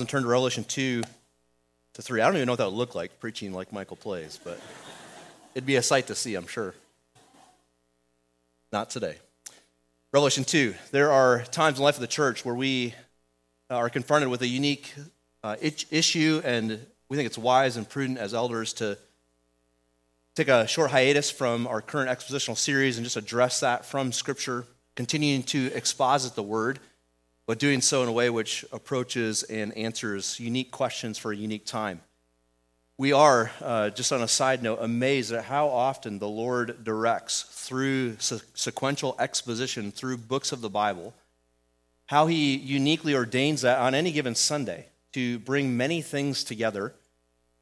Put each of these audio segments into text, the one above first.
and turn to Revelation 2 to 3. I don't even know what that would look like, preaching like Michael plays, but it'd be a sight to see, I'm sure. Not today. Revelation 2. There are times in the life of the church where we are confronted with a unique uh, issue, and we think it's wise and prudent as elders to take a short hiatus from our current expositional series and just address that from Scripture, continuing to exposit the Word but doing so in a way which approaches and answers unique questions for a unique time. We are, uh, just on a side note, amazed at how often the Lord directs through se- sequential exposition through books of the Bible, how He uniquely ordains that on any given Sunday to bring many things together,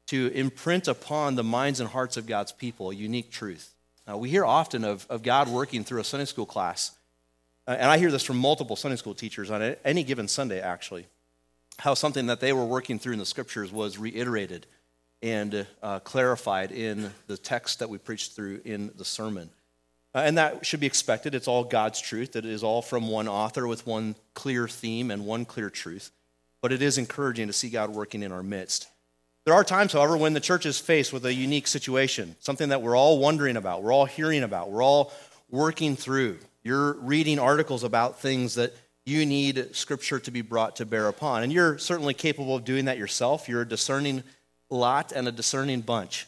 to imprint upon the minds and hearts of God's people a unique truth. Uh, we hear often of, of God working through a Sunday school class and I hear this from multiple Sunday school teachers on any given Sunday, actually, how something that they were working through in the scriptures was reiterated and uh, clarified in the text that we preached through in the sermon. Uh, and that should be expected. It's all God's truth. It is all from one author with one clear theme and one clear truth. But it is encouraging to see God working in our midst. There are times, however, when the church is faced with a unique situation, something that we're all wondering about, we're all hearing about, we're all working through. You're reading articles about things that you need scripture to be brought to bear upon. And you're certainly capable of doing that yourself. You're a discerning lot and a discerning bunch.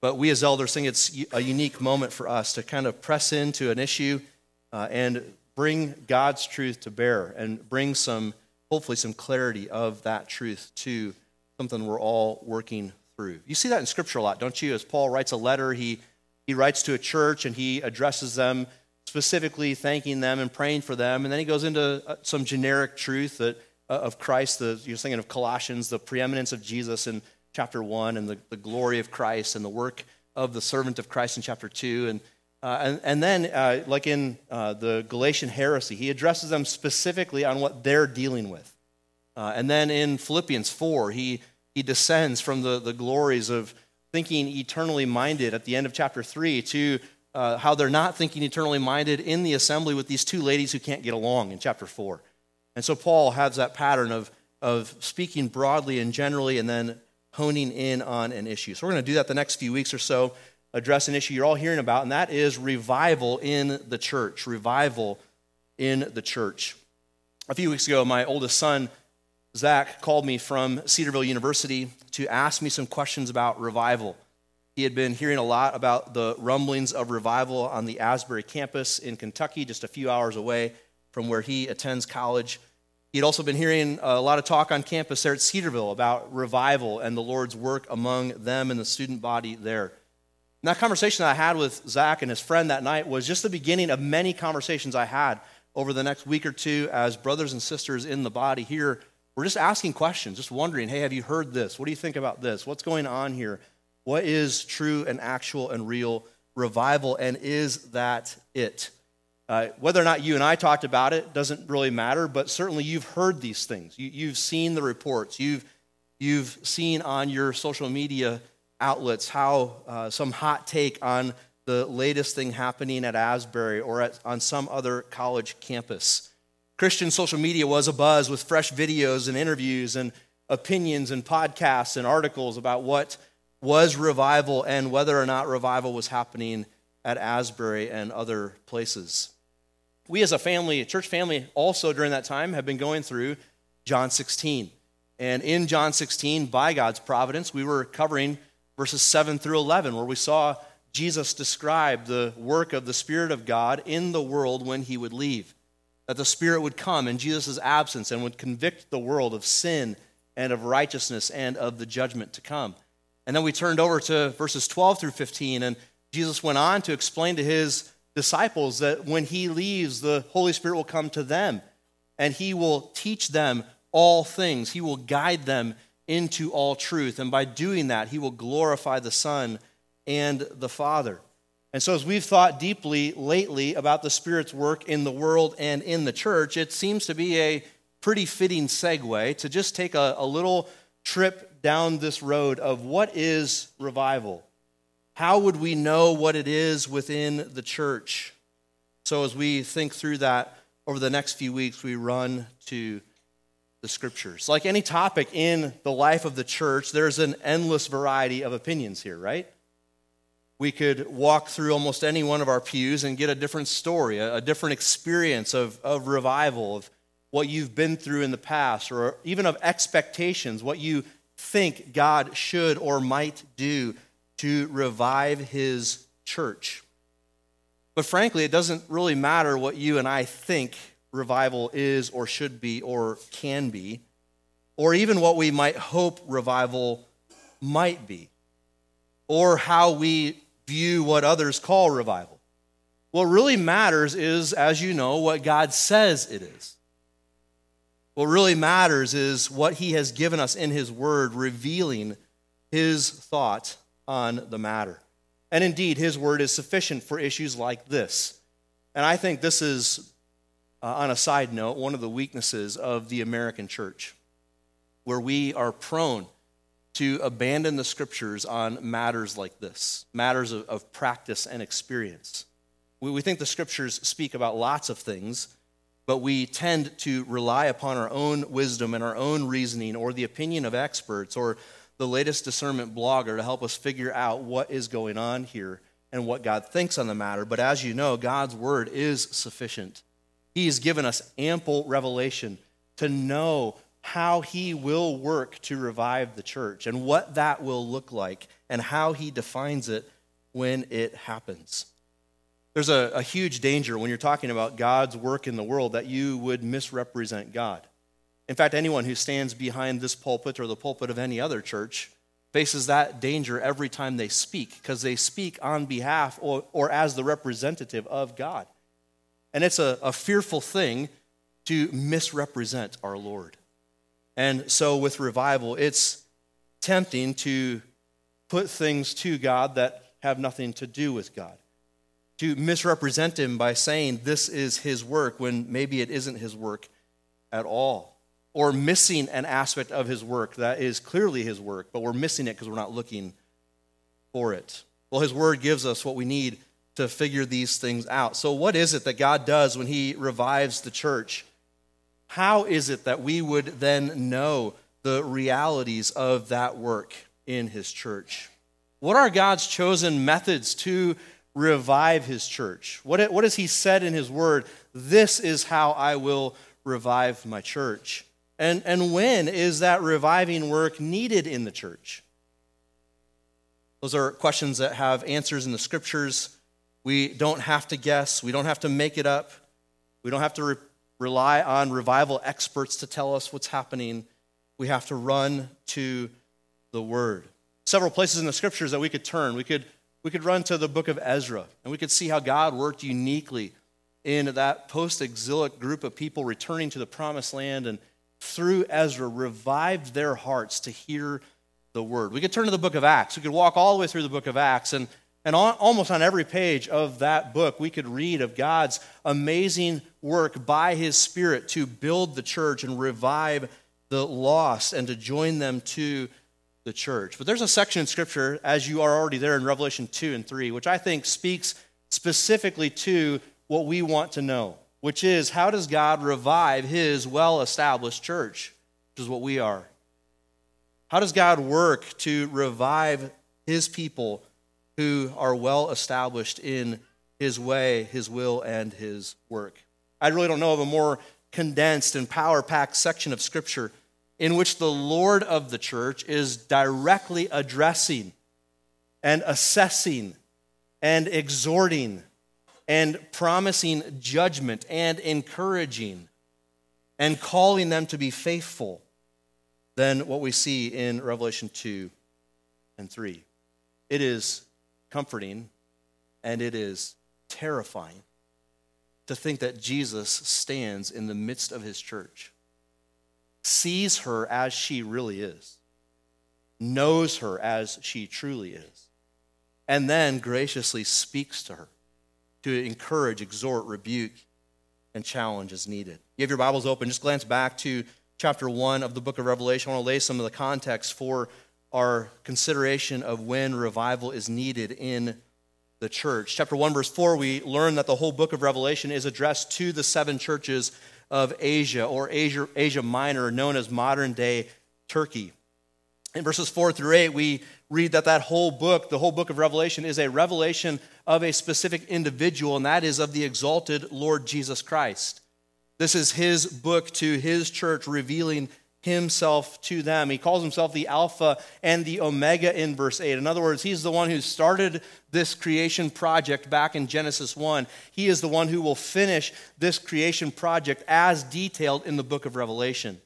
But we as elders think it's a unique moment for us to kind of press into an issue uh, and bring God's truth to bear and bring some, hopefully, some clarity of that truth to something we're all working through. You see that in Scripture a lot, don't you? As Paul writes a letter, he, he writes to a church and he addresses them specifically thanking them and praying for them. And then he goes into uh, some generic truth that, uh, of Christ. The, you're thinking of Colossians, the preeminence of Jesus in chapter 1, and the, the glory of Christ, and the work of the servant of Christ in chapter 2. And, uh, and, and, then, uh, like in uh, the Galatian heresy, he addresses them specifically on what they're dealing with. Uh, and then in Philippians 4, he, he descends from the, the glories of thinking eternally minded at the end of chapter 3 to uh, how they're not thinking eternally minded in the assembly with these two ladies who can't get along in chapter 4. And so Paul has that pattern of, of speaking broadly and generally and then honing in on an issue. So we're going to do that the next few weeks or so, address an issue you're all hearing about, and that is revival in the church. Revival in the church. A few weeks ago, my oldest son, Zach, called me from Cedarville University to ask me some questions about revival. He had been hearing a lot about the rumblings of revival on the Asbury campus in Kentucky, just a few hours away from where he attends college. He'd also been hearing a lot of talk on campus there at Cedarville about revival and the Lord's work among them and the student body there. And that conversation that I had with Zach and his friend that night was just the beginning of many conversations I had over the next week or two as brothers and sisters in the body here. We're just asking questions, just wondering, hey, have you heard this? What do you think about this? What's going on here? What is true and actual and real revival, and is that it? Uh, whether or not you and I talked about it doesn't really matter, but certainly you've heard these things. You, have seen the reports. You've, you've seen on your social media outlets how uh, some hot take on the latest thing happening at Asbury or at, on some other college campus. Christian social media was abuzz with fresh videos and interviews and opinions and podcasts and articles about what was revival and whether or not revival was happening at Asbury and other places. We as a family, a church family, also during that time have been going through John 16. And in John 16, by God's providence, we were covering verses 7 through 11, where we saw Jesus describe the work of the Spirit of God in the world when he would leave. That the Spirit would come in Jesus' absence and would convict the world of sin and of righteousness and of the judgment to come. And then we turned over to verses 12 through 15, and Jesus went on to explain to his disciples that when he leaves, the Holy Spirit will come to them and he will teach them all things. He will guide them into all truth. And by doing that, he will glorify the Son and the Father. And so, as we've thought deeply lately about the Spirit's work in the world and in the church, it seems to be a pretty fitting segue to just take a, a little trip down this road of what is revival? How would we know what it is within the church? So, as we think through that over the next few weeks, we run to the scriptures. Like any topic in the life of the church, there's an endless variety of opinions here, right? We could walk through almost any one of our pews and get a different story, a, different experience of, of revival, of what you've been through in the past, or even of expectations, what you think God should or might do to revive his church. But frankly, it doesn't really matter what you and I think revival is or should be or can be, or even what we might hope revival might be, or how we view what others call revival. What really matters is, as you know, what God says it is. What really matters is what He has given us in His Word, revealing His thought on the matter. And indeed, His Word is sufficient for issues like this. And I think this is, uh, on a side note, one of the weaknesses of the American church, where we are prone to abandon the scriptures on matters like this matters of, of practice and experience. We, we think the scriptures speak about lots of things, but we tend to rely upon our own wisdom and our own reasoning or the opinion of experts or the latest discernment blogger to help us figure out what is going on here and what God thinks on the matter. But as you know, God's word is sufficient. He has given us ample revelation to know how he will work to revive the church and what that will look like and how he defines it when it happens. There's a, a, huge danger when you're talking about God's work in the world that you would misrepresent God. In fact, anyone who stands behind this pulpit or the pulpit of any other church faces that danger every time they speak because they speak on behalf or, or as the representative of God. And it's a, a fearful thing to misrepresent our Lord. And so with revival, it's tempting to put things to God that have nothing to do with God. To misrepresent him by saying this is his work when maybe it isn't his work at all. Or missing an aspect of his work that is clearly his work, but we're missing it because we're not looking for it. Well, his word gives us what we need to figure these things out. So, what is it that God does when he revives the church? how is it that we would then know the realities of that work in his church? What are God's chosen methods to revive his church? What, what has he said in his word? This is how I will revive my church. And, and when is that reviving work needed in the church? Those are questions that have answers in the scriptures. We don't have to guess, we don't have to make it up, we don't have to re- rely on revival experts to tell us what's happening. We have to run to the Word. Several places in the scriptures that we could turn. We could, we could run to the book of Ezra, and we could see how God worked uniquely in that post exilic group of people returning to the promised land and through Ezra revived their hearts to hear the word. We could turn to the book of Acts. We could walk all the way through the book of Acts and and on, almost on every page of that book, we could read of God's amazing work by his Spirit to build the church and revive the lost and to join them to the church. But there's a section in Scripture, as you are already there in Revelation 2 and 3, which I think speaks specifically to what we want to know, which is how does God revive his well established church, which is what we are? How does God work to revive his people who are well established in his way, his will, and his work. I really don't know of a more condensed and power packed section of Scripture in which the Lord of the church is directly addressing and assessing and exhorting and promising judgment and encouraging and calling them to be faithful than what we see in Revelation 2 and 3. It is comforting and it is terrifying to think that Jesus stands in the midst of his church, sees her as she really is, knows her as she truly is, and then graciously speaks to her to encourage, exhort, rebuke, and challenge as needed. You have your Bibles open, just glance back to chapter 1 of the book of Revelation. I want to lay some of the context for our consideration of when revival is needed in the church. Chapter 1, verse 4, we learn that the whole book of Revelation is addressed to the seven churches of Asia or Asia, Asia Minor, known as modern day Turkey. In verses 4 through 8, we read that that whole book, the whole book of Revelation, is a revelation of a specific individual, and that is of the exalted Lord Jesus Christ. This is his book to his church, revealing himself to them. He calls himself the Alpha and the Omega in verse 8. In other words, he's the one who started this creation project back in Genesis 1. He is the one who will finish this creation project as detailed in the book of Revelation.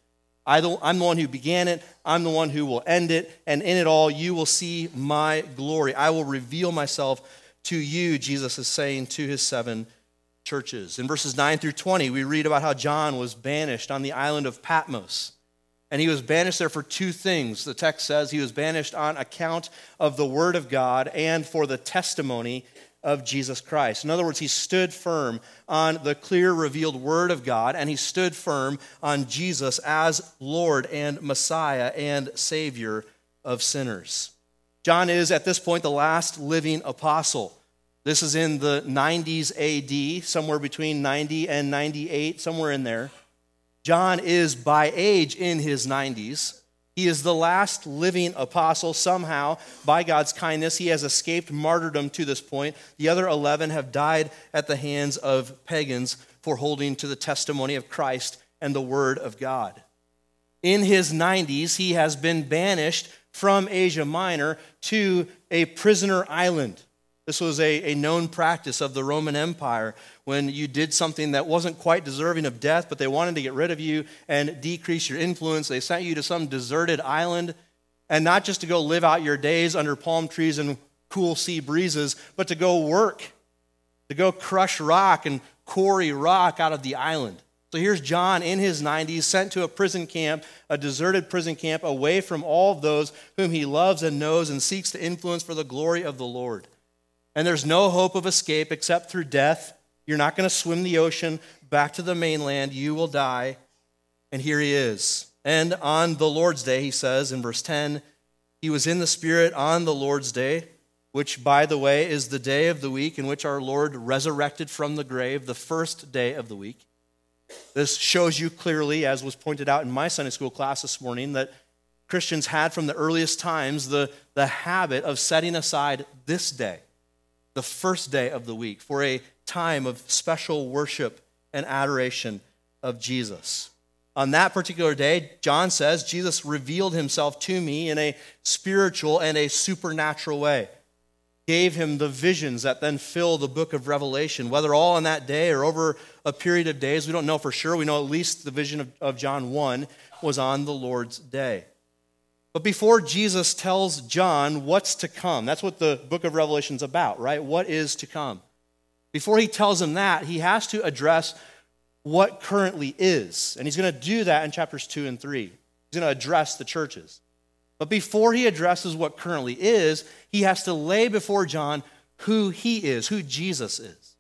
I'm the one who began it, I'm the one who will end it, and in it all you will see my glory. I will reveal myself to you, Jesus is saying to his seven churches. In verses 9 through 20, we read about how John was banished on the island of Patmos. And he was banished there for two things. The text says he was banished on account of the word of God and for the testimony of Jesus Christ. In other words, he stood firm on the clear revealed word of God and he stood firm on Jesus as Lord and Messiah and Savior of sinners. John is at this point the last living apostle. This is in the 90s AD, somewhere between 90 and 98, somewhere in there. John is by age in his 90s. He is the last living apostle. Somehow, by God's kindness, he has escaped martyrdom to this point. The other 11 have died at the hands of pagans for holding to the testimony of Christ and the word of God. In his 90s, he has been banished from Asia Minor to a prisoner island. This was a, a known practice of the Roman Empire when you did something that wasn't quite deserving of death, but they wanted to get rid of you and decrease your influence. They sent you to some deserted island, and not just to go live out your days under palm trees and cool sea breezes, but to go work, to go crush rock and quarry rock out of the island. So here's John in his 90s, sent to a prison camp, a deserted prison camp, away from all those whom he loves and knows and seeks to influence for the glory of the Lord and there's no hope of escape except through death. You're not going to swim the ocean back to the mainland. You will die. And here he is. And on the Lord's day, he says in verse 10, he was in the Spirit on the Lord's day, which, by the way, is the day of the week in which our Lord resurrected from the grave, the first day of the week. This shows you clearly, as was pointed out in my Sunday school class this morning, that Christians had from the earliest times the, the habit of setting aside this day the first day of the week for a time of special worship and adoration of Jesus. On that particular day, John says, Jesus revealed himself to me in a spiritual and a supernatural way. Gave him the visions that then fill the book of Revelation, whether all on that day or over a period of days, we don't know for sure. We know at least the vision of, of John 1 was on the Lord's day. But before Jesus tells John what's to come, that's what the book of Revelation is about, right? What is to come? Before he tells him that, he has to address what currently is. And he's going to do that in chapters 2 and 3. He's going to address the churches. But before he addresses what currently is, he has to lay before John who he is, who Jesus is.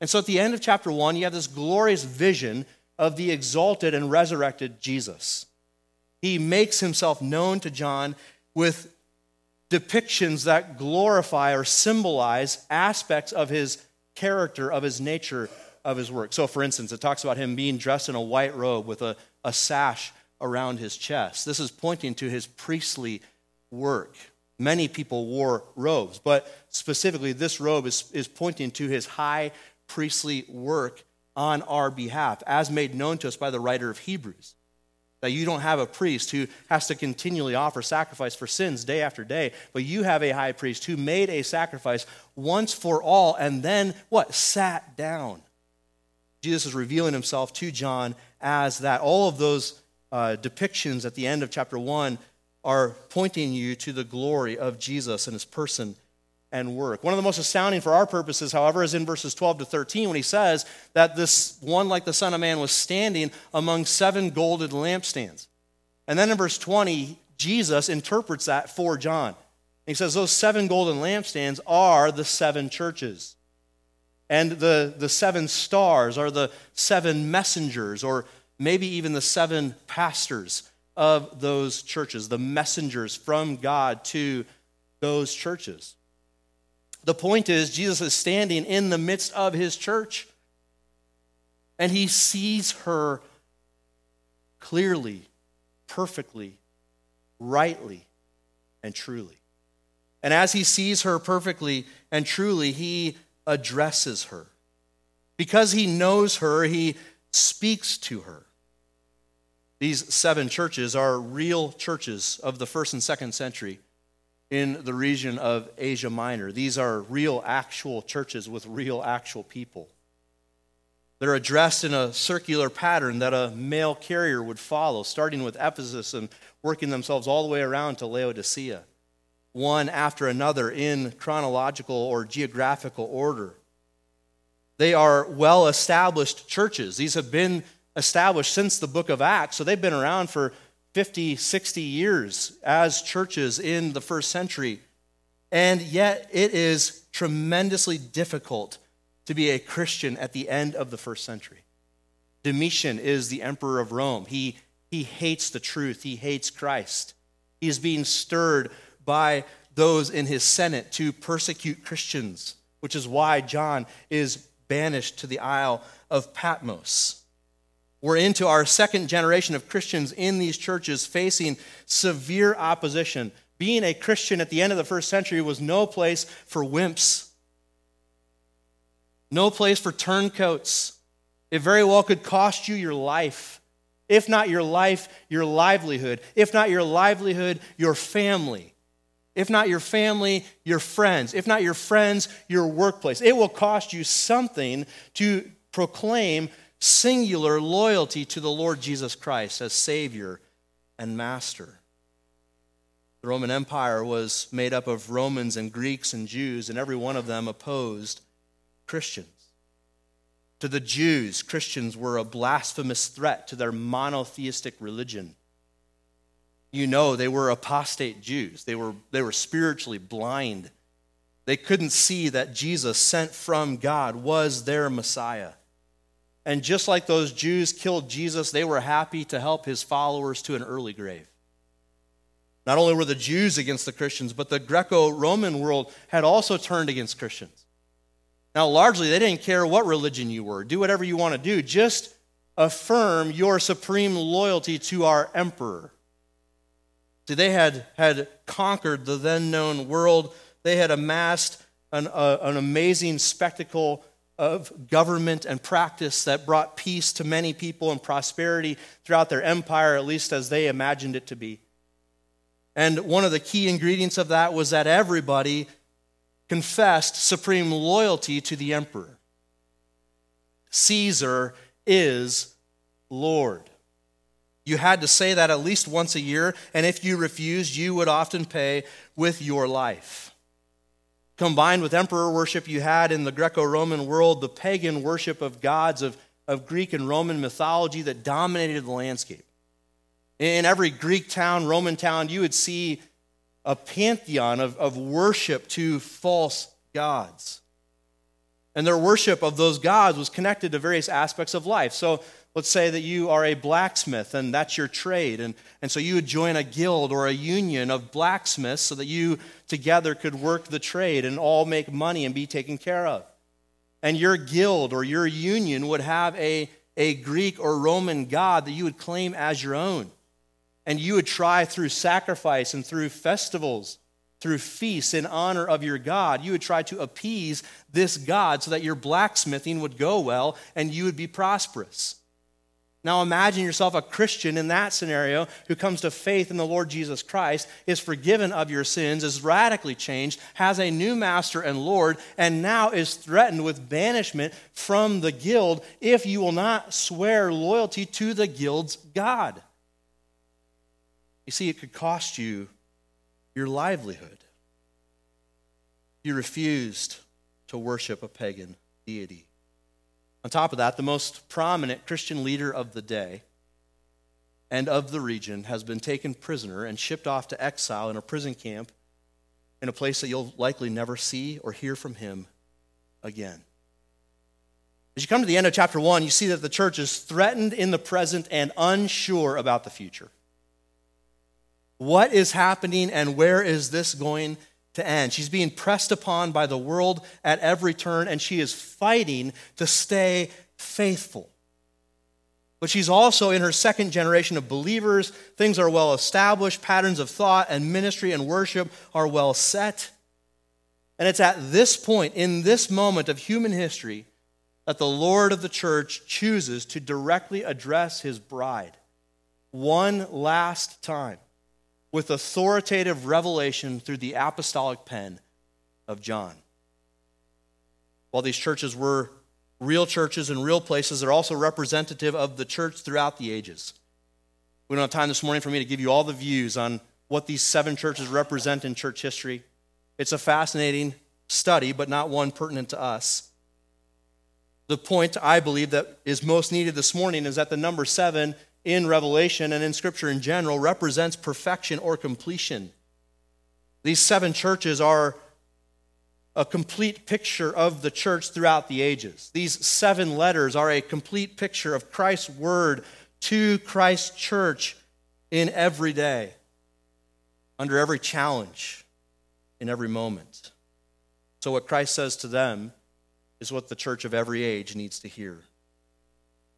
And so at the end of chapter 1, you have this glorious vision of the exalted and resurrected Jesus. He makes himself known to John with depictions that glorify or symbolize aspects of his character, of his nature, of his work. So, for instance, it talks about him being dressed in a white robe with a, a sash around his chest. This is pointing to his priestly work. Many people wore robes, but specifically, this robe is, is pointing to his high priestly work on our behalf, as made known to us by the writer of Hebrews. That you don't have a priest who has to continually offer sacrifice for sins day after day, but you have a high priest who made a sacrifice once for all and then what? Sat down. Jesus is revealing himself to John as that. All of those uh, depictions at the end of chapter 1 are pointing you to the glory of Jesus and his person and work. One of the most astounding for our purposes, however, is in verses 12 to 13 when he says that this one, like the Son of Man, was standing among seven golden lampstands. And then in verse 20, Jesus interprets that for John. He says those seven golden lampstands are the seven churches. And the, the seven stars are the seven messengers, or maybe even the seven pastors of those churches, the messengers from God to those churches. The point is, Jesus is standing in the midst of his church. And he sees her clearly, perfectly, rightly, and truly. And as he sees her perfectly and truly, he addresses her. Because he knows her, he speaks to her. These seven churches are real churches of the first and second century in the region of Asia Minor. These are real, actual churches with real, actual people. They're addressed in a circular pattern that a mail carrier would follow, starting with Ephesus and working themselves all the way around to Laodicea, one after another in chronological or geographical order. They are well established churches. These have been established since the book of Acts, so they've been around for 50, 60 years as churches in the first century. And yet, it is tremendously difficult to be a Christian at the end of the first century. Domitian is the emperor of Rome. He, he hates the truth, he hates Christ. He is being stirred by those in his Senate to persecute Christians, which is why John is banished to the Isle of Patmos. We're into our second generation of Christians in these churches facing severe opposition. Being a Christian at the end of the first century was no place for wimps no place for turncoats. It very well could cost you your life. If not your life, your livelihood. If not your livelihood, your family. If not your family, your friends. If not your friends, your workplace. It will cost you something to proclaim singular loyalty to the Lord Jesus Christ as Savior and Master. The Roman Empire was made up of Romans and Greeks and Jews, and every one of them opposed Christians. To the Jews, Christians were a blasphemous threat to their monotheistic religion. You know, they were apostate Jews, they were, they were spiritually blind. They couldn't see that Jesus, sent from God, was their Messiah. And just like those Jews killed Jesus, they were happy to help his followers to an early grave. Not only were the Jews against the Christians, but the Greco Roman world had also turned against Christians. Now, largely, they didn't care what religion you were. Do whatever you want to do. Just affirm your supreme loyalty to our emperor. See, they had, had conquered the then known world, they had amassed an, uh, an amazing spectacle of government and practice that brought peace to many people and prosperity throughout their empire, at least as they imagined it to be. And one of the key ingredients of that was that everybody confessed supreme loyalty to the emperor. Caesar is Lord. You had to say that at least once a year, and if you refused, you would often pay with your life. Combined with emperor worship, you had in the Greco Roman world the pagan worship of gods of, of Greek and Roman mythology that dominated the landscape. In every Greek town, Roman town, you would see a pantheon of, of worship to false gods. And their worship of those gods was connected to various aspects of life. So let's say that you are a blacksmith and that's your trade. And, and so you would join a guild or a union of blacksmiths so that you together could work the trade and all make money and be taken care of. And your guild or your union would have a, a Greek or Roman god that you would claim as your own. And you would try through sacrifice and through festivals, through feasts in honor of your God, you would try to appease this God so that your blacksmithing would go well and you would be prosperous. Now imagine yourself a Christian in that scenario who comes to faith in the Lord Jesus Christ, is forgiven of your sins, is radically changed, has a new master and Lord, and now is threatened with banishment from the guild if you will not swear loyalty to the guild's God. You see, it could cost you your livelihood. You refused to worship a pagan deity. On top of that, the most prominent Christian leader of the day and of the region has been taken prisoner and shipped off to exile in a prison camp in a place that you'll likely never see or hear from him again. As you come to the end of chapter 1, you see that the church is threatened in the present and unsure about the future. What is happening and where is this going to end? She's being pressed upon by the world at every turn, and she is fighting to stay faithful. but she's also in her second generation of believers. Things are well established, patterns of thought and ministry and worship are well set. And it's at this point, in this moment of human history, that the Lord of the church chooses to directly address his bride one last time with authoritative revelation through the apostolic pen of John. While these churches were real churches in real places, they're also representative of the church throughout the ages. We don't have time this morning for me to give you all the views on what these seven churches represent in church history. It's a fascinating study, but not one pertinent to us. The point I believe that is most needed this morning is that the number seven in Revelation and in Scripture in general represents perfection or completion. These seven churches are a complete picture of the church throughout the ages. These seven letters are a complete picture of Christ's word to Christ's church in every day, under every challenge, in every moment. So, what Christ says to them is what the church of every age needs to hear.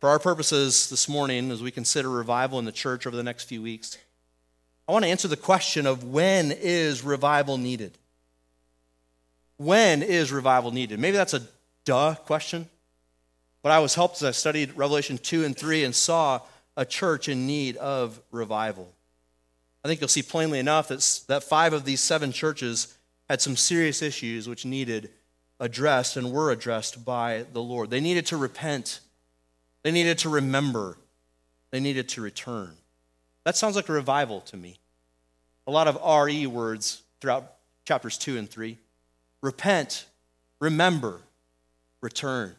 For our purposes this morning, as we consider revival in the church over the next few weeks, I want to answer the question of when is revival needed? When is revival needed? Maybe that's a duh question, but I was helped as I studied Revelation 2 and 3 and saw a church in need of revival. I think you'll see plainly enough that, that five of these seven churches had some serious issues which needed addressed and were addressed by the Lord. They needed to repent, they needed to remember, they needed to return. That sounds like a revival to me. A lot of RE words throughout chapters 2 and 3 repent, remember, return.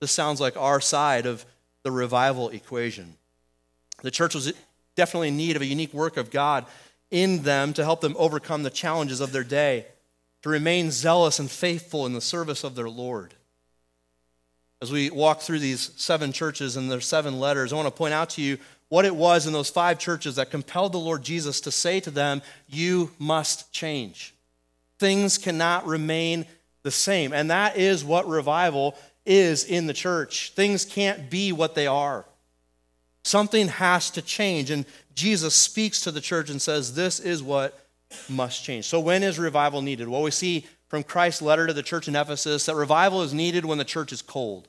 This sounds like our side of the revival equation. The church was definitely in need of a unique work of God in them to help them overcome the challenges of their day, to remain zealous and faithful in the service of their Lord. As we walk through these seven churches and their seven letters, I want to point out to you what it was in those five churches that compelled the Lord Jesus to say to them, You must change. Things cannot remain the same. And that is what revival is in the church. Things can't be what they are. Something has to change. And Jesus speaks to the church and says, This is what must change. So, when is revival needed? Well, we see from Christ's letter to the church in Ephesus that revival is needed when the church is cold.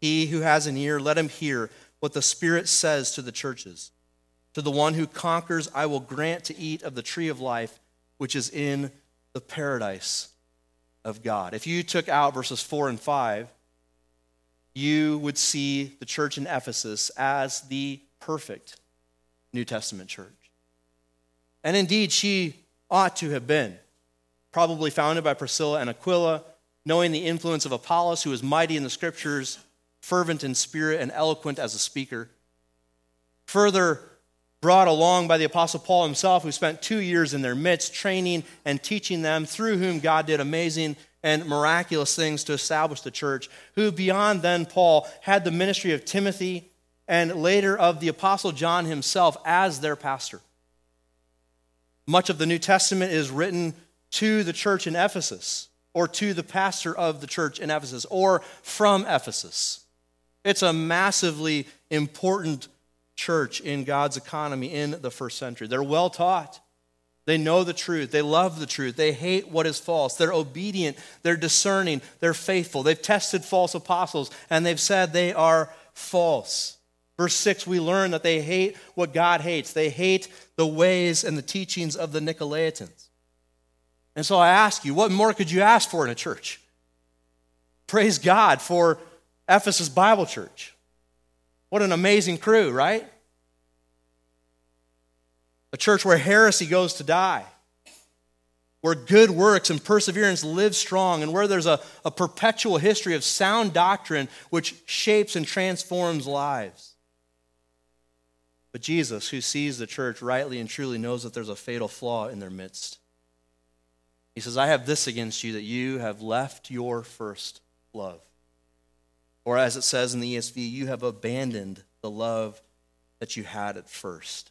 He who has an ear, let him hear what the Spirit says to the churches. To the one who conquers, I will grant to eat of the tree of life, which is in the paradise of God. If you took out verses 4 and 5, you would see the church in Ephesus as the perfect New Testament church. And indeed, she ought to have been. Probably founded by Priscilla and Aquila, knowing the influence of Apollos, who was mighty in the scriptures, fervent in spirit, and eloquent as a speaker. Further, brought along by the Apostle Paul himself, who spent two years in their midst, training and teaching them, through whom God did amazing and miraculous things to establish the church, who beyond then Paul had the ministry of Timothy and later of the Apostle John himself as their pastor. Much of the New Testament is written to the church in Ephesus, or to the pastor of the church in Ephesus, or from Ephesus. It's a massively important church in God's economy in the first century. They're well taught. They know the truth. They love the truth. They hate what is false. They're obedient. They're discerning. They're faithful. They've tested false apostles and they've said they are false. Verse 6, we learn that they hate what God hates. They hate the ways and the teachings of the Nicolaitans. And so I ask you, what more could you ask for in a church? Praise God for Ephesus Bible Church. What an amazing crew, right? A church where heresy goes to die, where good works and perseverance live strong, and where there's a, a perpetual history of sound doctrine which shapes and transforms lives. But Jesus, who sees the church rightly and truly, knows that there's a fatal flaw in their midst. He says, I have this against you that you have left your first love. Or as it says in the ESV, you have abandoned the love that you had at first.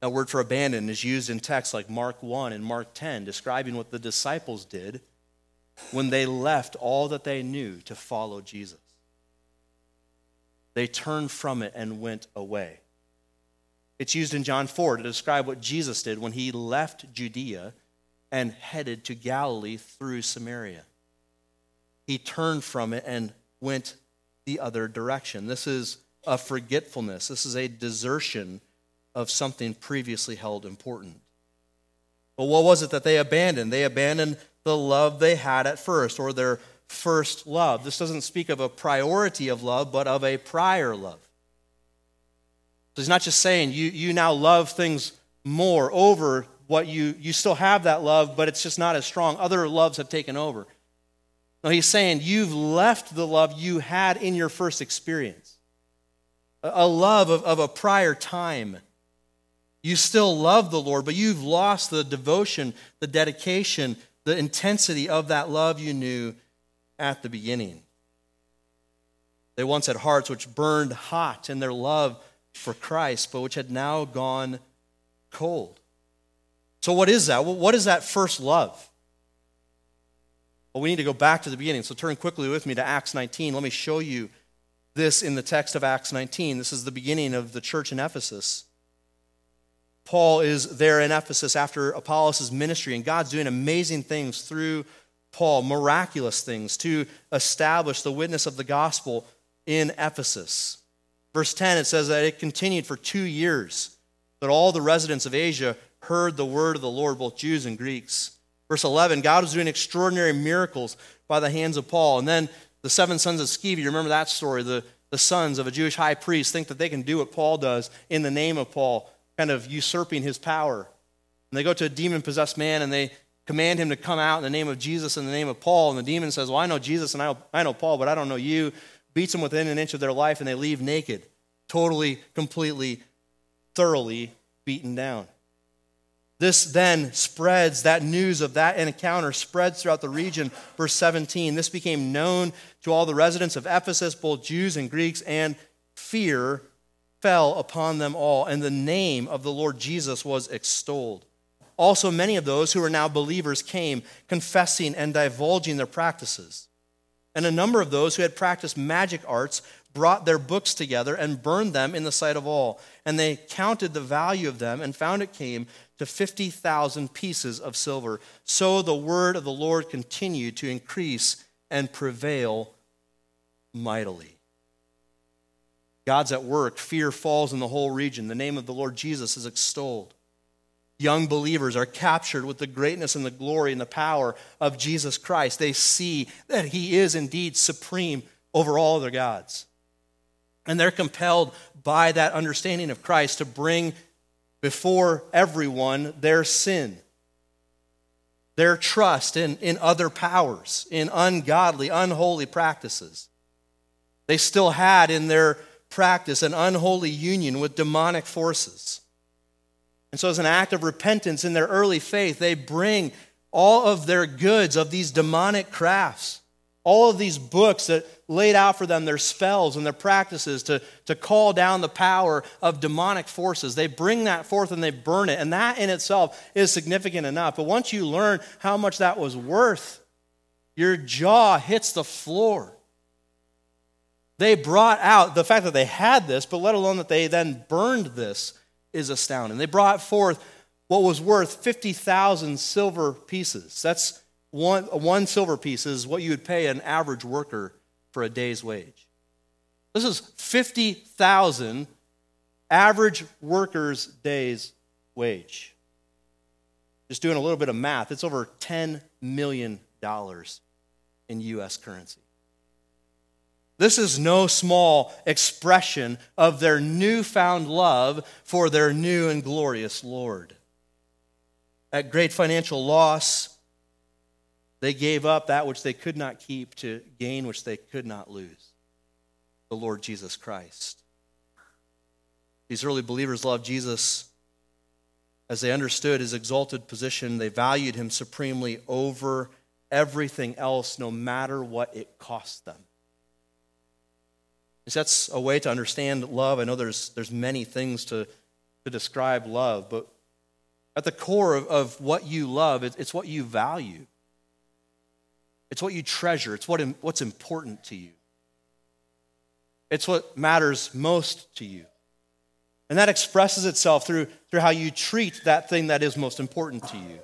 That word for abandon is used in texts like Mark 1 and Mark 10, describing what the disciples did when they left all that they knew to follow Jesus. They turned from it and went away. It's used in John 4 to describe what Jesus did when he left Judea and headed to Galilee through Samaria. He turned from it and went the other direction. This is a forgetfulness, this is a desertion of something previously held important. But what was it that they abandoned? They abandoned the love they had at first, or their first love. This doesn't speak of a priority of love, but of a prior love. So he's not just saying you, you now love things more over what you, you still have that love, but it's just not as strong. Other loves have taken over. No, he's saying you've left the love you had in your first experience, a, love of, of a prior time you still love the Lord, but you've lost the devotion, the dedication, the intensity of that love you knew at the beginning. They once had hearts which burned hot in their love for Christ, but which had now gone cold. So, what is that? What is that first love? Well, we need to go back to the beginning. So, turn quickly with me to Acts 19. Let me show you this in the text of Acts 19. This is the beginning of the church in Ephesus. Paul is there in Ephesus after Apollos' ministry, and God's doing amazing things through Paul, miraculous things to establish the witness of the gospel in Ephesus. Verse 10, it says that it continued for two years, that all the residents of Asia heard the word of the Lord, both Jews and Greeks. Verse 11, God was doing extraordinary miracles by the hands of Paul. And then the seven sons of Sceva, you remember that story? The, the sons of a Jewish high priest think that they can do what Paul does in the name of Paul kind of usurping his power. And they go to a demon possessed man and they command him to come out in the name of Jesus and the name of Paul. And the demon says, Well, I know Jesus and I I know Paul, but I don't know you. Beats them within an inch of their life and they leave naked, totally, completely, thoroughly beaten down. This then spreads, that news of that encounter spreads throughout the region. Verse 17 this became known to all the residents of Ephesus, both Jews and Greeks, and fear fell upon them all, and the name of the Lord Jesus was extolled. Also, many of those who were now believers came, confessing and divulging their practices. And a number of those who had practiced magic arts brought their books together and burned them in the sight of all. And they counted the value of them and found it came to 50,000 pieces of silver. So the word of the Lord continued to increase and prevail mightily. God's at work. Fear falls in the whole region. The name of the Lord Jesus is extolled. Young believers are captured with the greatness and the glory and the power of Jesus Christ. They see that he is indeed supreme over all other gods. And they're compelled by that understanding of Christ to bring before everyone their sin, their trust in, in other powers, in ungodly, unholy practices. They still had in their practice an unholy union with demonic forces. And so, as an act of repentance in their early faith, they bring all of their goods of these demonic crafts, all of these books that laid out for them their spells and their practices to, to call down the power of demonic forces. They bring that forth and they burn it. And that in itself is significant enough. But once you learn how much that was worth, your jaw hits the floor. They brought out the fact that they had this, but let alone that they then burned this is astounding. They brought forth what was worth 50,000 silver pieces. That's one, one silver piece is what you would pay an average worker for a day's wage. This is 50,000 average workers' days wage. Just doing a little bit of math, it's over $10 million in US currency. This is no small expression of their newfound love for their new and glorious Lord. At great financial loss, they gave up that which they could not keep to gain which they could not lose the Lord Jesus Christ. These early believers loved Jesus as they understood his exalted position. They valued him supremely over everything else, no matter what it cost them. That's a way to understand love. I know there's, there's many things to, to describe love, but at the core of, of what you love, it, it's what you value. It's what you treasure. It's what, what's important to you. It's what matters most to you. And that expresses itself through, through how you treat that thing that is most important to you.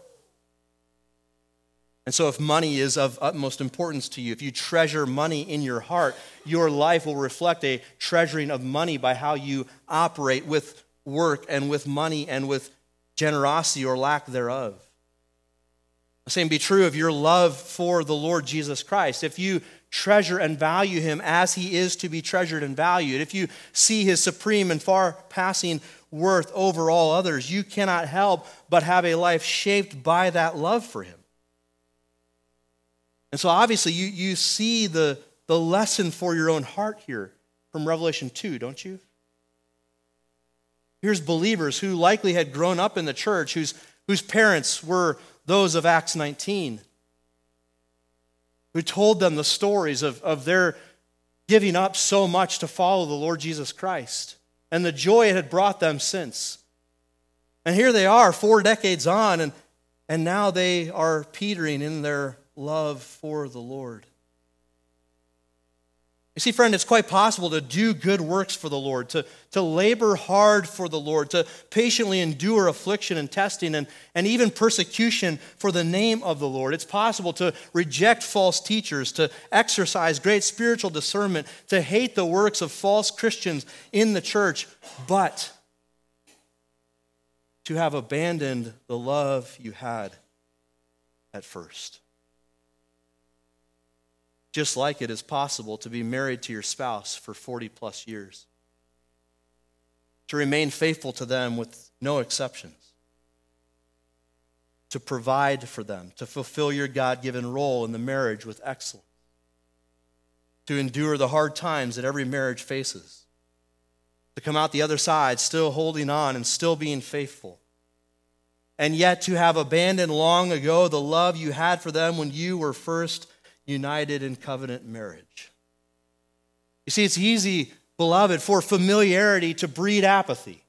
And so, if money is of utmost importance to you, if you treasure money in your heart, your life will reflect a treasuring of money by how you operate with work and with money and with generosity or lack thereof. Same be true of your love for the Lord Jesus Christ. If you treasure and value him as he is to be treasured and valued, if you see his supreme and far passing worth over all others, you cannot help but have a life shaped by that love for him. And so obviously you, you see the, the lesson for your own heart here from Revelation 2, don't you? Here's believers who likely had grown up in the church, whose, whose parents were those of Acts 19, who told them the stories of, of their giving up so much to follow the Lord Jesus Christ and the joy it had brought them since. And here they are, four decades on, and, and now they are petering in their love for the Lord. You see, friend, it's quite possible to do good works for the Lord, to, to labor hard for the Lord, to patiently endure affliction and testing and, and even persecution for the name of the Lord. It's possible to reject false teachers, to exercise great spiritual discernment, to hate the works of false Christians in the church, but to have abandoned the love you had at first. Just like it is possible to be married to your spouse for 40 plus years, to remain faithful to them with no exceptions, to provide for them, to fulfill your God given role in the marriage with excellence, to endure the hard times that every marriage faces, to come out the other side still holding on and still being faithful. And yet to have abandoned long ago the love you had for them when you were first united in covenant marriage. You see, it's easy, beloved, for familiarity to breed apathy,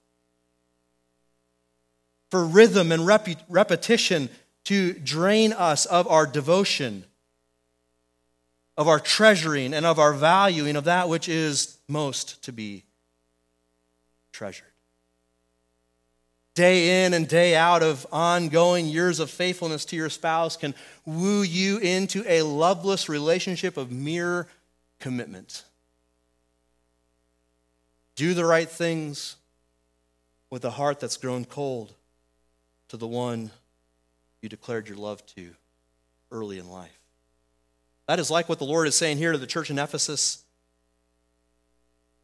for rhythm and rep- repetition to drain us of our devotion, of our treasuring, and of our valuing of that which is most to be treasured day in and day out of ongoing years of faithfulness to your spouse can woo you into a loveless relationship of mere commitment. Do the right things with a heart that's grown cold to the one you declared your love to early in life. That is like what the Lord is saying here to the church in Ephesus.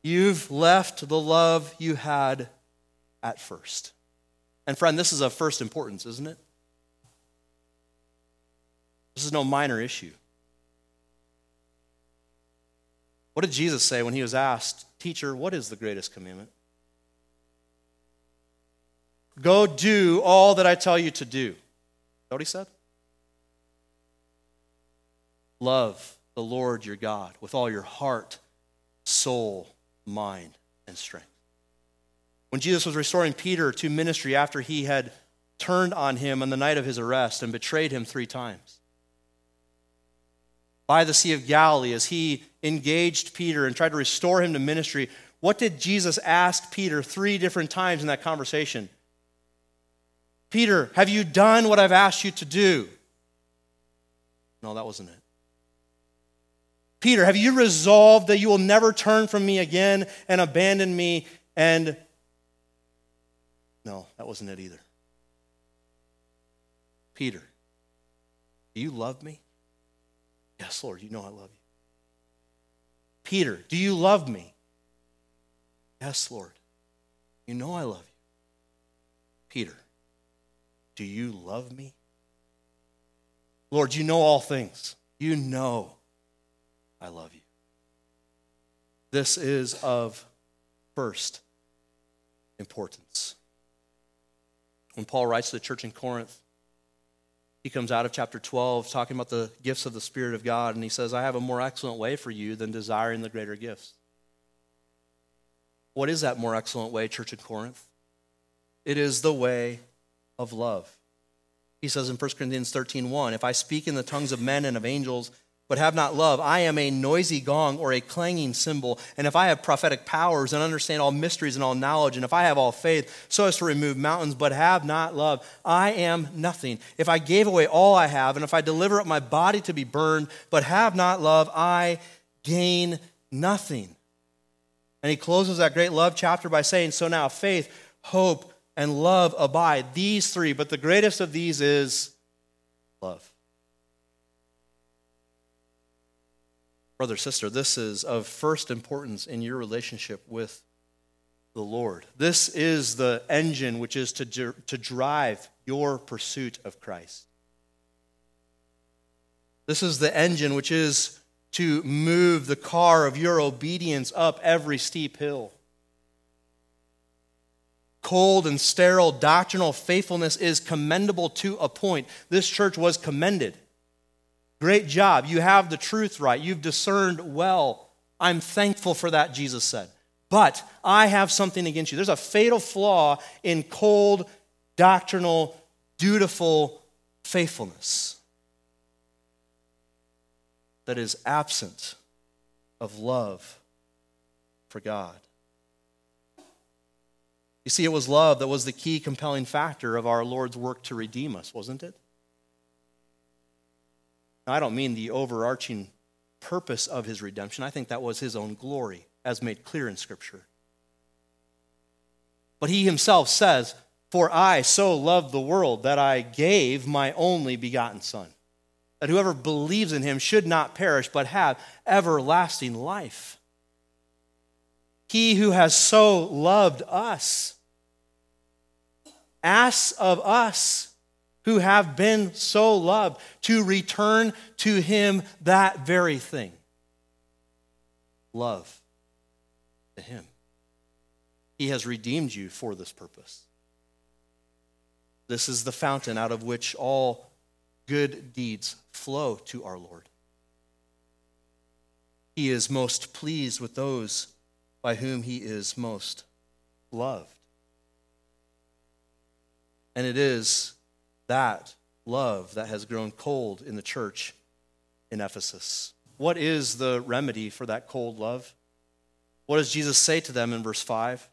You've left the love you had at first. And friend, this is of first importance, isn't it? This is no minor issue. What did Jesus say when he was asked, Teacher, what is the greatest commandment? Go do all that I tell you to do. Is that what he said? Love the Lord your God with all your heart, soul, mind, and strength. When Jesus was restoring Peter to ministry after he had turned on him on the night of his arrest and betrayed him three times. By the Sea of Galilee, as he engaged Peter and tried to restore him to ministry, what did Jesus ask Peter three different times in that conversation? Peter, have you done what I've asked you to do? No, that wasn't it. Peter, have you resolved that you will never turn from me again and abandon me? And no, that wasn't it either. Peter, do you love me? Yes, Lord, you know I love you. Peter, do you love me? Yes, Lord, you know I love you. Peter, do you love me? Lord, you know all things. You know I love you. This is of first importance. When Paul writes to the church in Corinth, he comes out of chapter 12 talking about the gifts of the Spirit of God, and he says, I have a more excellent way for you than desiring the greater gifts. What is that more excellent way, church in Corinth? It is the way of love. He says in 1 Corinthians 13 1, if I speak in the tongues of men and of angels, but have not love, I am a noisy gong or a clanging cymbal. And if I have prophetic powers and understand all mysteries and all knowledge, and if I have all faith so as to remove mountains, but have not love, I am nothing. If I gave away all I have, and if I deliver up my body to be burned, but have not love, I gain nothing. And he closes that great love chapter by saying, So now faith, hope, and love abide. These three, but the greatest of these is love. Brother, sister, this is of first importance in your relationship with the Lord. This is the engine which is to, to drive your pursuit of Christ. This is the engine which is to move the car of your obedience up every steep hill. Cold and sterile doctrinal faithfulness is commendable to a point. This church was commended. Great job. You have the truth right. You've discerned well. I'm thankful for that, Jesus said. But I have something against you. There's a fatal flaw in cold, doctrinal, dutiful faithfulness that is absent of love for God. You see, it was love that was the key compelling factor of our Lord's work to redeem us, wasn't it? I don't mean the overarching purpose of his redemption. I think that was his own glory, as made clear in Scripture. But he himself says, For I so loved the world that I gave my only begotten Son, that whoever believes in him should not perish, but have everlasting life. He who has so loved us asks of us who have been so loved to return to him that very thing love to him. He has redeemed you for this purpose. This is the fountain out of which all good deeds flow to our Lord. He is most pleased with those by whom he is most loved. And it is that love that has grown cold in the church in Ephesus. What is the remedy for that cold love? What does Jesus say to them in verse 5?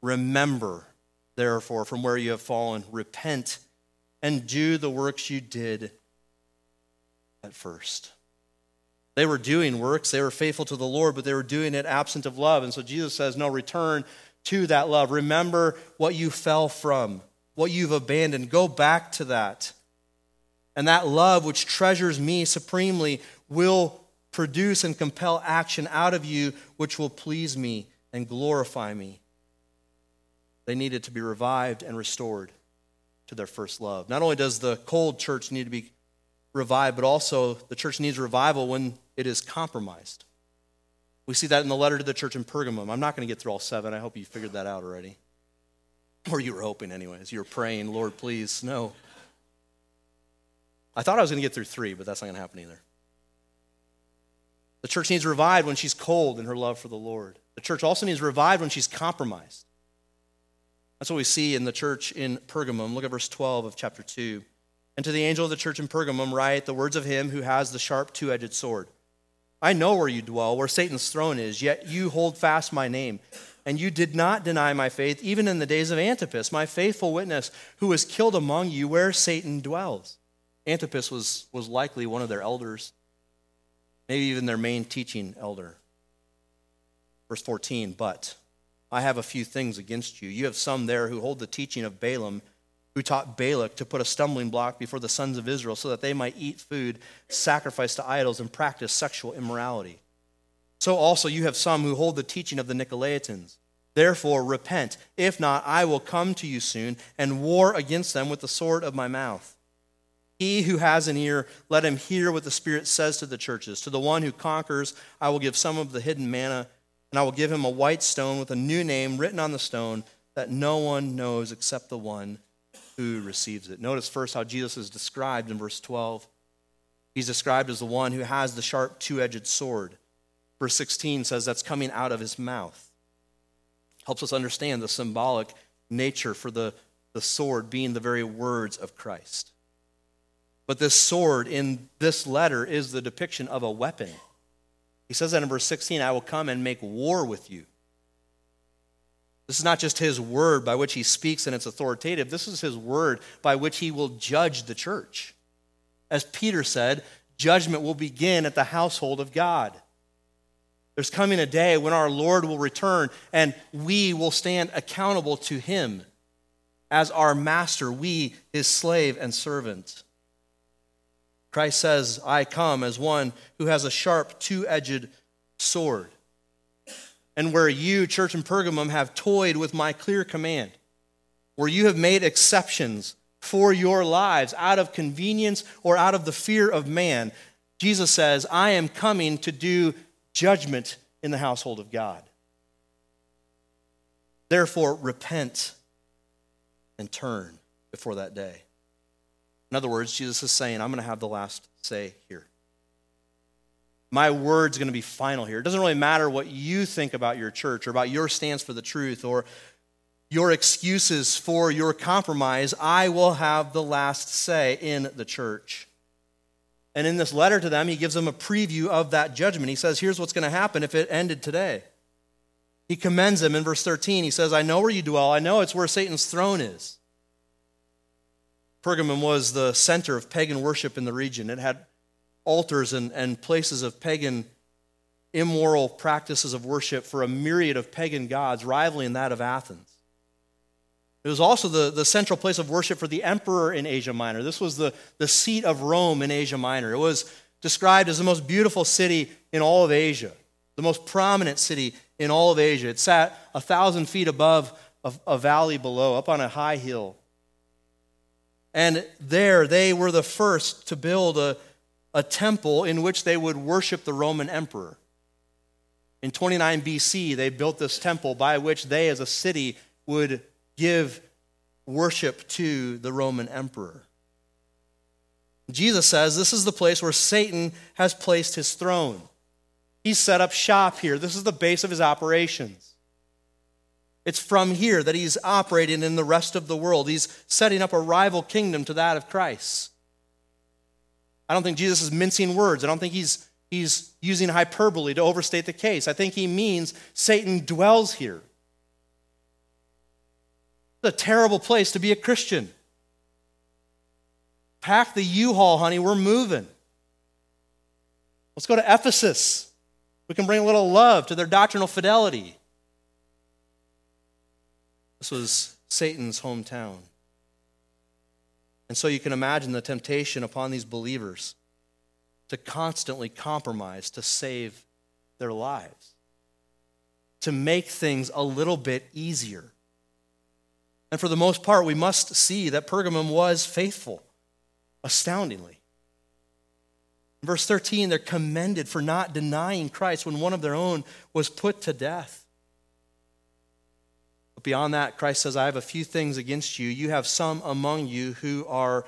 Remember, therefore, from where you have fallen, repent and do the works you did at first. They were doing works, they were faithful to the Lord, but they were doing it absent of love. And so Jesus says, No, return to that love. Remember what you fell from what you've abandoned. Go back to that. And that love, which treasures me supremely, will produce and compel action out of you, which will please me and glorify me. They needed to be revived and restored to their first love. Not only does the cold church need to be revived, but also the church needs revival when it is compromised. We see that in the letter to the church in Pergamum. I'm not going to get through all seven. I hope you figured that out already. Or you were hoping, anyways. You were praying, Lord, please, no. I thought I was going to get through three, but that's not going to happen either. The church needs revived when she's cold in her love for the Lord. The church also needs revived when she's compromised. That's what we see in the church in Pergamum. Look at verse 12 of chapter 2. And to the angel of the church in Pergamum, write the words of him who has the sharp two edged sword. I know where you dwell, where Satan's throne is, yet you hold fast my name and you did not deny my faith, even in the days of Antipas, my faithful witness, who was killed among you where Satan dwells. Antipas was, was likely one of their elders. maybe even their main teaching elder. Verse 14, but I have a few things against you. You have some there who hold the teaching of Balaam, who taught Balak to put a stumbling block before the sons of Israel so that they might eat food sacrificed to idols and practice sexual immorality. So also you have some who hold the teaching of the Nicolaitans. Therefore, repent. If not, I will come to you soon and war against them with the sword of my mouth. He who has an ear, let him hear what the Spirit says to the churches. To the one who conquers, I will give some of the hidden manna, and I will give him a white stone with a new name written on the stone that no one knows except the one who receives it. Notice first how Jesus is described in verse 12. He's described as the one who has the sharp two edged sword. Verse 16 says that's coming out of his mouth. Helps us understand the symbolic nature for the, the sword being the very words of Christ. But this sword in this letter is the depiction of a weapon. He says that in verse 16 I will come and make war with you. This is not just his word by which he speaks and it's authoritative. This is his word by which he will judge the church. As Peter said, judgment will begin at the household of God. There's coming a day when our Lord will return and we will stand accountable to him as our master, we, his slave and servant. Christ says, I come as one who has a sharp, two edged sword. And where you, church in Pergamum, have toyed with my clear command, where you have made exceptions for your lives out of convenience or out of the fear of man, Jesus says, I am coming to do judgment in the household of God. Therefore, repent and turn before that day. In other words, Jesus is saying, I'm going to have the last say here. My word's going to be final here. It doesn't really matter what you think about your church or about your stance for the truth or your excuses for your compromise. I will have the last say in the church. And in this letter to them, he gives them a preview of that judgment. He says, Here's what's going to happen if it ended today. He commends them in verse 13. He says, I know where you dwell. I know it's where Satan's throne is. Pergamum was the center of pagan worship in the region. It had altars and, and places of pagan, immoral practices of worship for a myriad of pagan gods, rivaling that of Athens. It was also the, the central place of worship for the emperor in Asia Minor. This was the, the seat of Rome in Asia Minor. It was described as the most beautiful city in all of Asia, the most prominent city in all of Asia. It sat a thousand feet above a, a valley below, up on a high hill. And there they were the first to build a, a temple in which they would worship the Roman emperor. In 29 BC, they built this temple by which they, as a city, would give worship to the Roman emperor. Jesus says this is the place where Satan has placed his throne. He's set up shop here. This is the base of his operations. It's from here that he's operating in the rest of the world. He's setting up a rival kingdom to that of Christ. I don't think Jesus is mincing words. I don't think he's, he's using hyperbole to overstate the case. I think he means Satan dwells here. It's a terrible place to be a Christian. Pack the U Haul, honey, we're moving. Let's go to Ephesus. We can bring a little love to their doctrinal fidelity. This was Satan's hometown. And so you can imagine the temptation upon these believers to constantly compromise to save their lives, to make things a little bit easier. And for the most part, we must see that Pergamum was faithful, astoundingly. In verse 13, they're commended for not denying Christ when one of their own was put to death. But beyond that, Christ says, I have a few things against you. You have some among you who are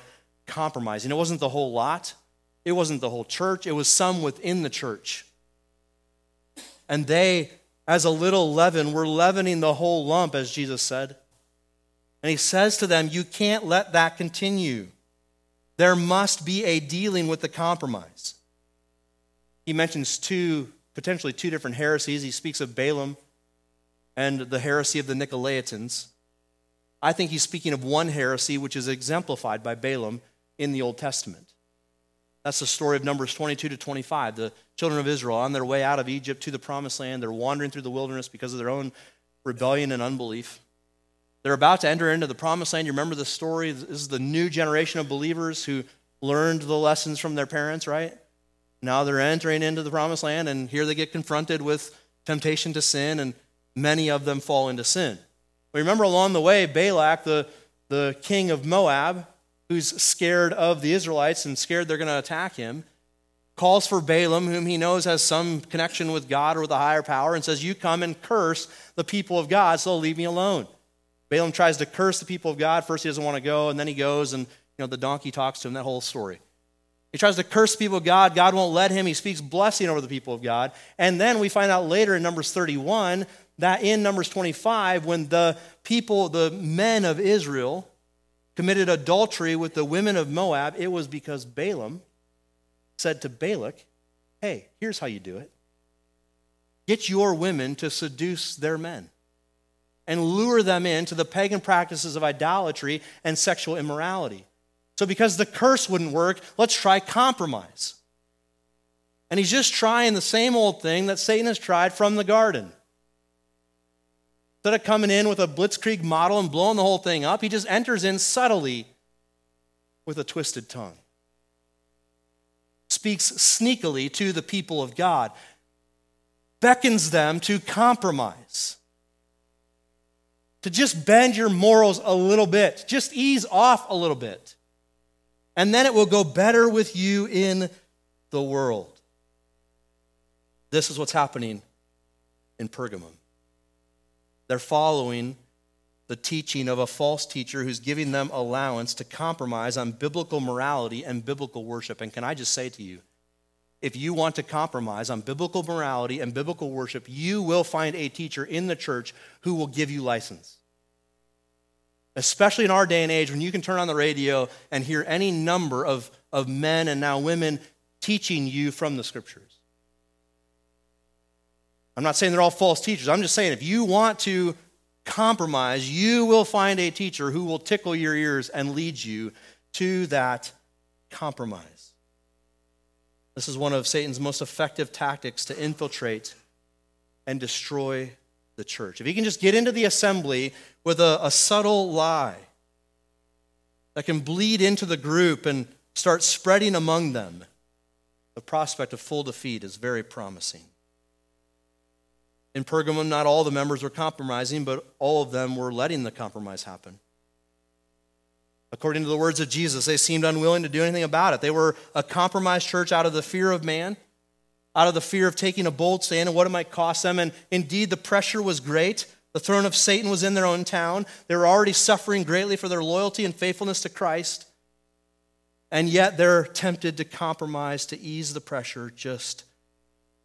compromising. It wasn't the whole lot, it wasn't the whole church, it was some within the church. And they, as a little leaven, were leavening the whole lump, as Jesus said. And he says to them, You can't let that continue. There must be a dealing with the compromise. He mentions two, potentially two different heresies. He speaks of Balaam and the heresy of the Nicolaitans. I think he's speaking of one heresy which is exemplified by Balaam in the Old Testament. That's the story of Numbers 22 to 25. The children of Israel on their way out of Egypt to the promised land. They're wandering through the wilderness because of their own rebellion and unbelief. They're about to enter into the promised land. You remember the story? This is the new generation of believers who learned the lessons from their parents, right? Now they're entering into the promised land, and here they get confronted with temptation to sin, and many of them fall into sin. But remember along the way, Balak, the, the king of Moab, who's scared of the Israelites and scared they're going to attack him, calls for Balaam, whom he knows has some connection with God or with a higher power, and says, You come and curse the people of God, so leave me alone. Balaam tries to curse the people of God. First, he doesn't want to go, and then he goes, and you know, the donkey talks to him, that whole story. He tries to curse the people of God. God won't let him. He speaks blessing over the people of God. And then we find out later in Numbers 31 that in Numbers 25, when the people, the men of Israel, committed adultery with the women of Moab, it was because Balaam said to Balak, Hey, here's how you do it get your women to seduce their men and lure them into the pagan practices of idolatry and sexual immorality. So, because the curse wouldn't work, let's try compromise. And he's just trying the same old thing that Satan has tried from the garden. Instead of coming in with a blitzkrieg model and blowing the whole thing up, he just enters in subtly with a twisted tongue speaks sneakily to the people of God, beckons them to compromise, to just bend your morals a little bit, just ease off a little bit. And then it will go better with you in the world. This is what's happening in Pergamum. They're following the teaching of a false teacher who's giving them allowance to compromise on biblical morality and biblical worship. And can I just say to you, if you want to compromise on biblical morality and biblical worship, you will find a teacher in the church who will give you license. Especially in our day and age when you can turn on the radio and hear any number of, of men and now women teaching you from the scriptures. I'm not saying they're all false teachers. I'm just saying if you want to compromise, you will find a teacher who will tickle your ears and lead you to that compromise. This is one of Satan's most effective tactics to infiltrate and destroy the church. If he can just get into the assembly with a, a subtle lie that can bleed into the group and start spreading among them, the prospect of full defeat is very promising. In Pergamum, not all the members were compromising, but all of them were letting the compromise happen. According to the words of Jesus, they seemed unwilling to do anything about it. They were a compromised church out of the fear of man, out of the fear of taking a bold stand and what it might cost them. And indeed, the pressure was great. The throne of Satan was in their own town. They were already suffering greatly for their loyalty and faithfulness to Christ. And yet, they're tempted to compromise to ease the pressure just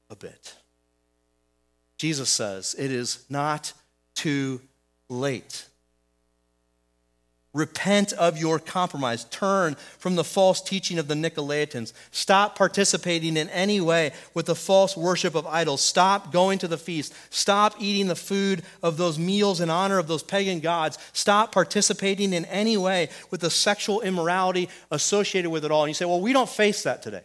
a bit. Jesus says it is not too late. Repent of your compromise. Turn from the false teaching of the Nicolaitans. Stop participating in any way with the false worship of idols. Stop going to the feast. Stop eating the food of those meals in honor of those pagan gods. Stop participating in any way with the sexual immorality associated with it all. And you say, well, we don't face that today.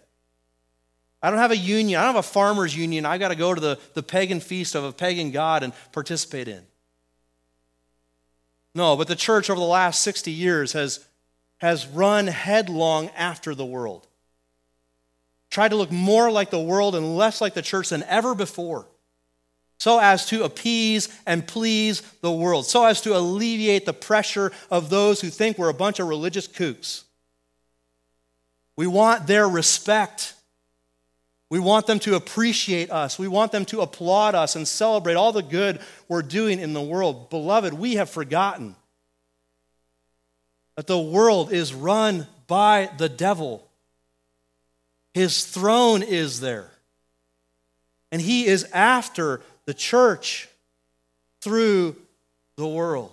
I don't have a union. I don't have a farmer's union. I got to go to the, the pagan feast of a pagan god and participate in. No, but the church over the last 60 years has, has run headlong after the world. Tried to look more like the world and less like the church than ever before. So as to appease and please the world. So as to alleviate the pressure of those who think we're a bunch of religious kooks. We want their respect. We want them to appreciate us. We want them to applaud us and celebrate all the good we're doing in the world. Beloved, we have forgotten that the world is run by the devil. His throne is there. And he is after the church through the world.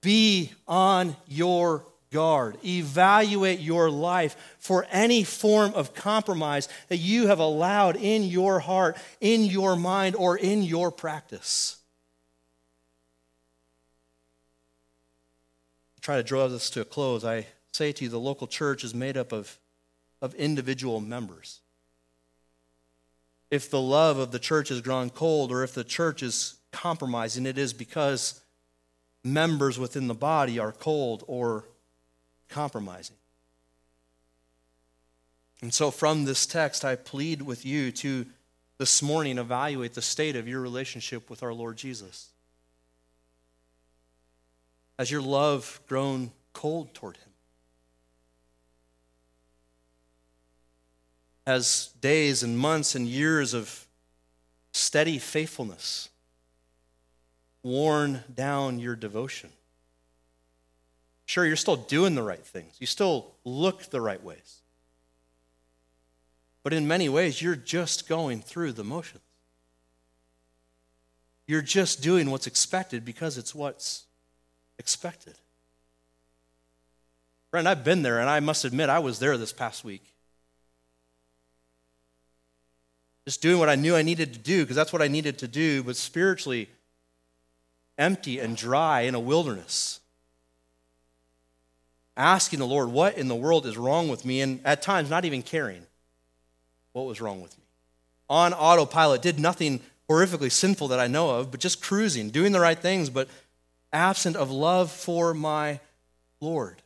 Be on your guard. Evaluate your life for any form of compromise that you have allowed in your heart, in your mind, or in your practice. try to draw this to a close. I say to you the local church is made up of, of individual members. If the love of the church has grown cold or if the church is compromising, it is because members within the body are cold or compromising. And so, from this text, I plead with you to this morning evaluate the state of your relationship with our Lord Jesus. Has your love grown cold toward him? Has days and months and years of steady faithfulness worn down your devotion? Sure, you're still doing the right things, you still look the right ways. But in many ways, you're just going through the motions. You're just doing what's expected because it's what's expected. Friend, I've been there, and I must admit, I was there this past week. Just doing what I knew I needed to do because that's what I needed to do, but spiritually empty and dry in a wilderness. Asking the Lord, what in the world is wrong with me? And at times, not even caring what was wrong with me. On autopilot, did nothing horrifically sinful that I know of, but just cruising, doing the right things, but absent of love for my Lord.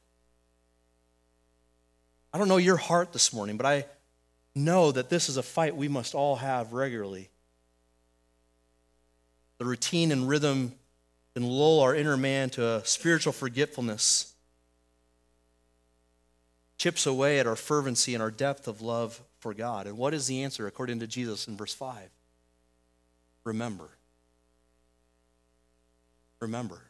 I don't know your heart this morning, but I know that this is a fight we must all have regularly. The routine and rhythm can lull our inner man to a spiritual forgetfulness, chips away at our fervency and our depth of love for God. And what is the answer according to Jesus in verse 5? Remember. Remember.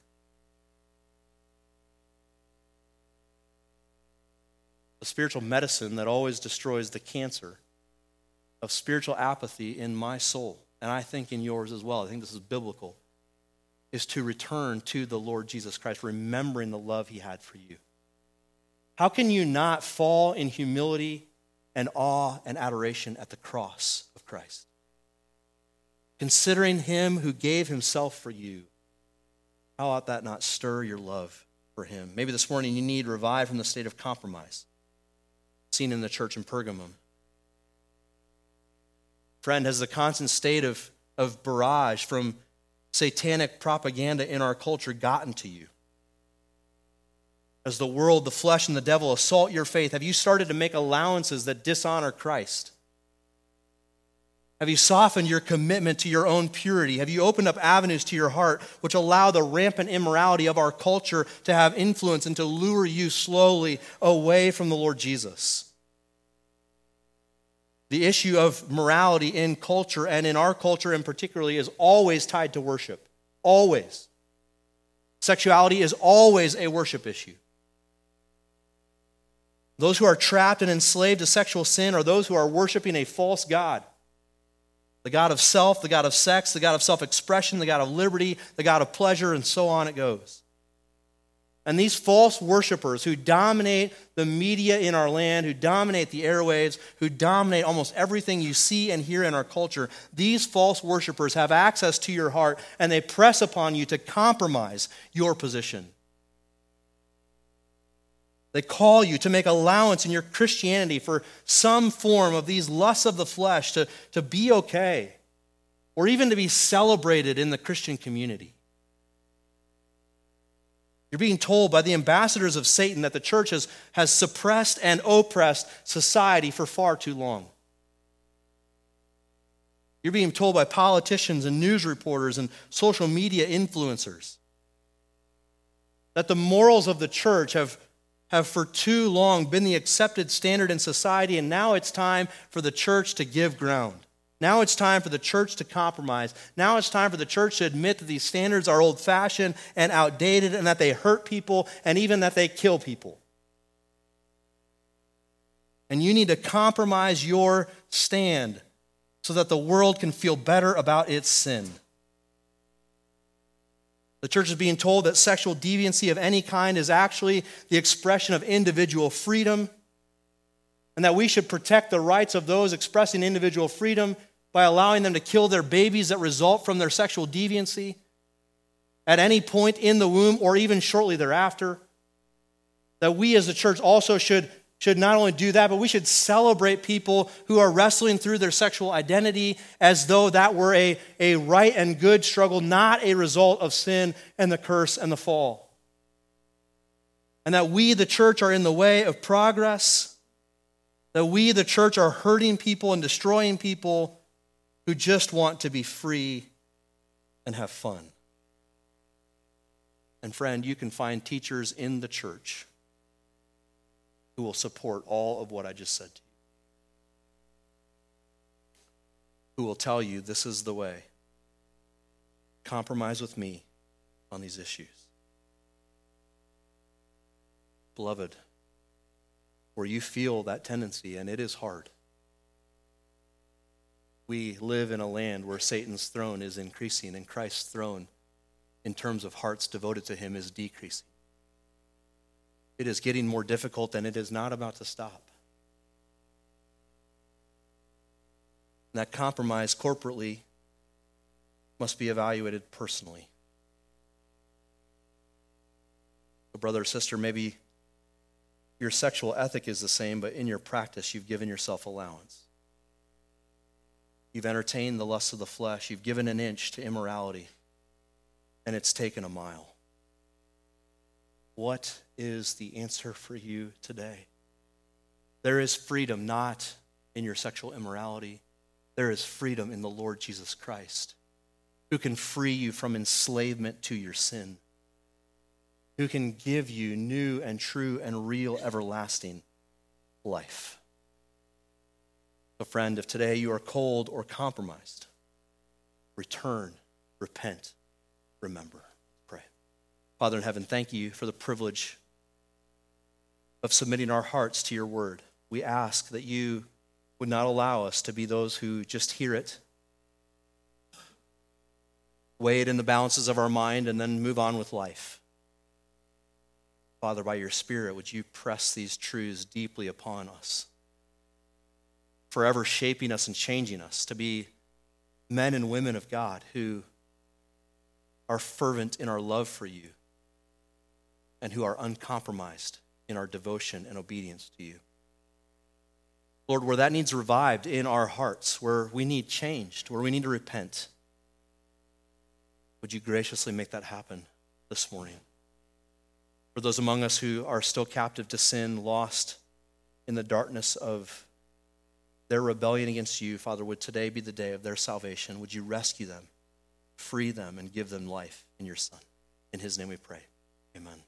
A spiritual medicine that always destroys the cancer of spiritual apathy in my soul, and I think in yours as well. I think this is biblical, is to return to the Lord Jesus Christ, remembering the love he had for you. How can you not fall in humility and awe and adoration at the cross of Christ. Considering him who gave himself for you, how ought that not stir your love for him? Maybe this morning you need revive from the state of compromise seen in the church in Pergamum. Friend, has the constant state of, of barrage from satanic propaganda in our culture gotten to you? As the world, the flesh, and the devil assault your faith? Have you started to make allowances that dishonor Christ? Have you softened your commitment to your own purity? Have you opened up avenues to your heart which allow the rampant immorality of our culture to have influence and to lure you slowly away from the Lord Jesus? The issue of morality in culture and in our culture in particularly is always tied to worship. Always. Sexuality is always a worship issue. Those who are trapped and enslaved to sexual sin are those who are worshiping a false God. The God of self, the God of sex, the God of self expression, the God of liberty, the God of pleasure, and so on it goes. And these false worshipers who dominate the media in our land, who dominate the airwaves, who dominate almost everything you see and hear in our culture, these false worshipers have access to your heart and they press upon you to compromise your position. They call you to make allowance in your Christianity for some form of these lusts of the flesh to, to be okay, or even to be celebrated in the Christian community. You're being told by the ambassadors of Satan that the church has, has suppressed and oppressed society for far too long. You're being told by politicians and news reporters and social media influencers that the morals of the church have have for too long been the accepted standard in society, and now it's time for the church to give ground. Now it's time for the church to compromise. Now it's time for the church to admit that these standards are old fashioned and outdated and that they hurt people and even that they kill people. And you need to compromise your stand so that the world can feel better about its sin. The church is being told that sexual deviancy of any kind is actually the expression of individual freedom, and that we should protect the rights of those expressing individual freedom by allowing them to kill their babies that result from their sexual deviancy at any point in the womb or even shortly thereafter. that we as a church also should, should not only do that, but we should celebrate people who are wrestling through their sexual identity as though that were a, a right and good struggle, not a result of sin and the curse and the fall. And that we, the church, are in the way of progress, that we, the church, are hurting people and destroying people who just want to be free and have fun. And friend, you can find teachers in the church who will support all of what I just said to you. Who will tell you this is the way. Compromise with me on these issues. Beloved, where you feel that tendency, and it is hard, we live in a land where Satan's throne is increasing and Christ's throne, in terms of hearts devoted to him, is decreasing. It is getting more difficult and it is not about to stop. that compromise corporately must be evaluated personally. So, brother or sister, maybe your sexual ethic is the same, but in your practice, you've given yourself allowance. You've entertained the lusts of the flesh. You've given an inch to immorality, and it's taken a mile. What is the answer for you today? There is freedom not in your sexual immorality, there is freedom in the Lord Jesus Christ, who can free you from enslavement to your sin, who can give you new and true and real everlasting life. So, friend, if today you are cold or compromised, return, repent, remember. Father in heaven, thank you for the privilege of submitting our hearts to your word. We ask that you would not allow us to be those who just hear it, weigh it in the balances of our mind, and then move on with life. Father, by your Spirit, would you press these truths deeply upon us? forever shaping us and changing us to be men and women of God who are fervent in our love for you and who are uncompromised in our devotion and obedience to you. Lord, where that needs revived in our hearts, where we need changed, where we need to repent, would you graciously make that happen this morning? For those among us who are still captive to sin, lost in the darkness of their rebellion against you, Father, would today be the day of their salvation. Would you rescue them, free them, and give them life in your Son? In his name we pray. Amen.